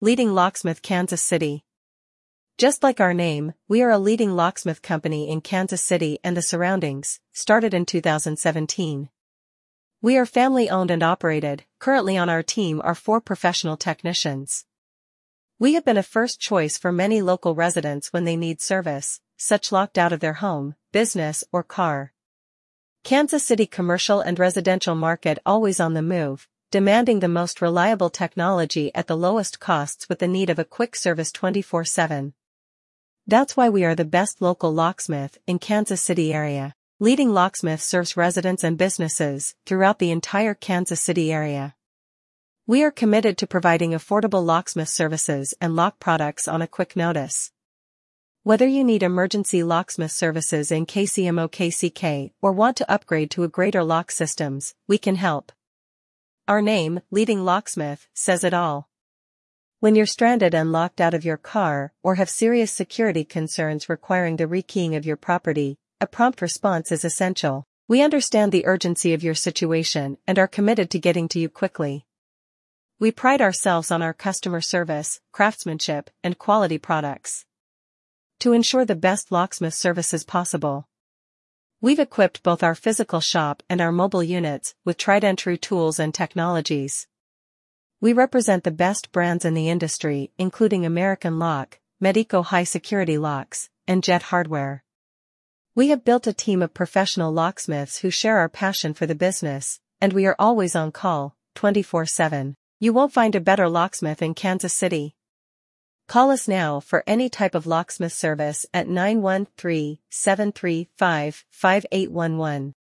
Leading Locksmith Kansas City. Just like our name, we are a leading locksmith company in Kansas City and the surroundings, started in 2017. We are family owned and operated, currently on our team are four professional technicians. We have been a first choice for many local residents when they need service, such locked out of their home, business, or car. Kansas City commercial and residential market always on the move, demanding the most reliable technology at the lowest costs with the need of a quick service 24-7. That's why we are the best local locksmith in Kansas City area. Leading Locksmith serves residents and businesses throughout the entire Kansas City area. We are committed to providing affordable locksmith services and lock products on a quick notice. Whether you need emergency locksmith services in KCMO KCK or want to upgrade to a greater lock systems, we can help. Our name, Leading Locksmith, says it all. When you're stranded and locked out of your car or have serious security concerns requiring the rekeying of your property, a prompt response is essential. We understand the urgency of your situation and are committed to getting to you quickly. We pride ourselves on our customer service, craftsmanship, and quality products. To ensure the best locksmith services possible. We've equipped both our physical shop and our mobile units with tried and true tools and technologies. We represent the best brands in the industry, including American Lock, Medeco High Security Locks, and Jet Hardware. We have built a team of professional locksmiths who share our passion for the business, and we are always on call, 24-7. You won't find a better locksmith in Kansas City. Call us now for any type of locksmith service at 913-735-5811.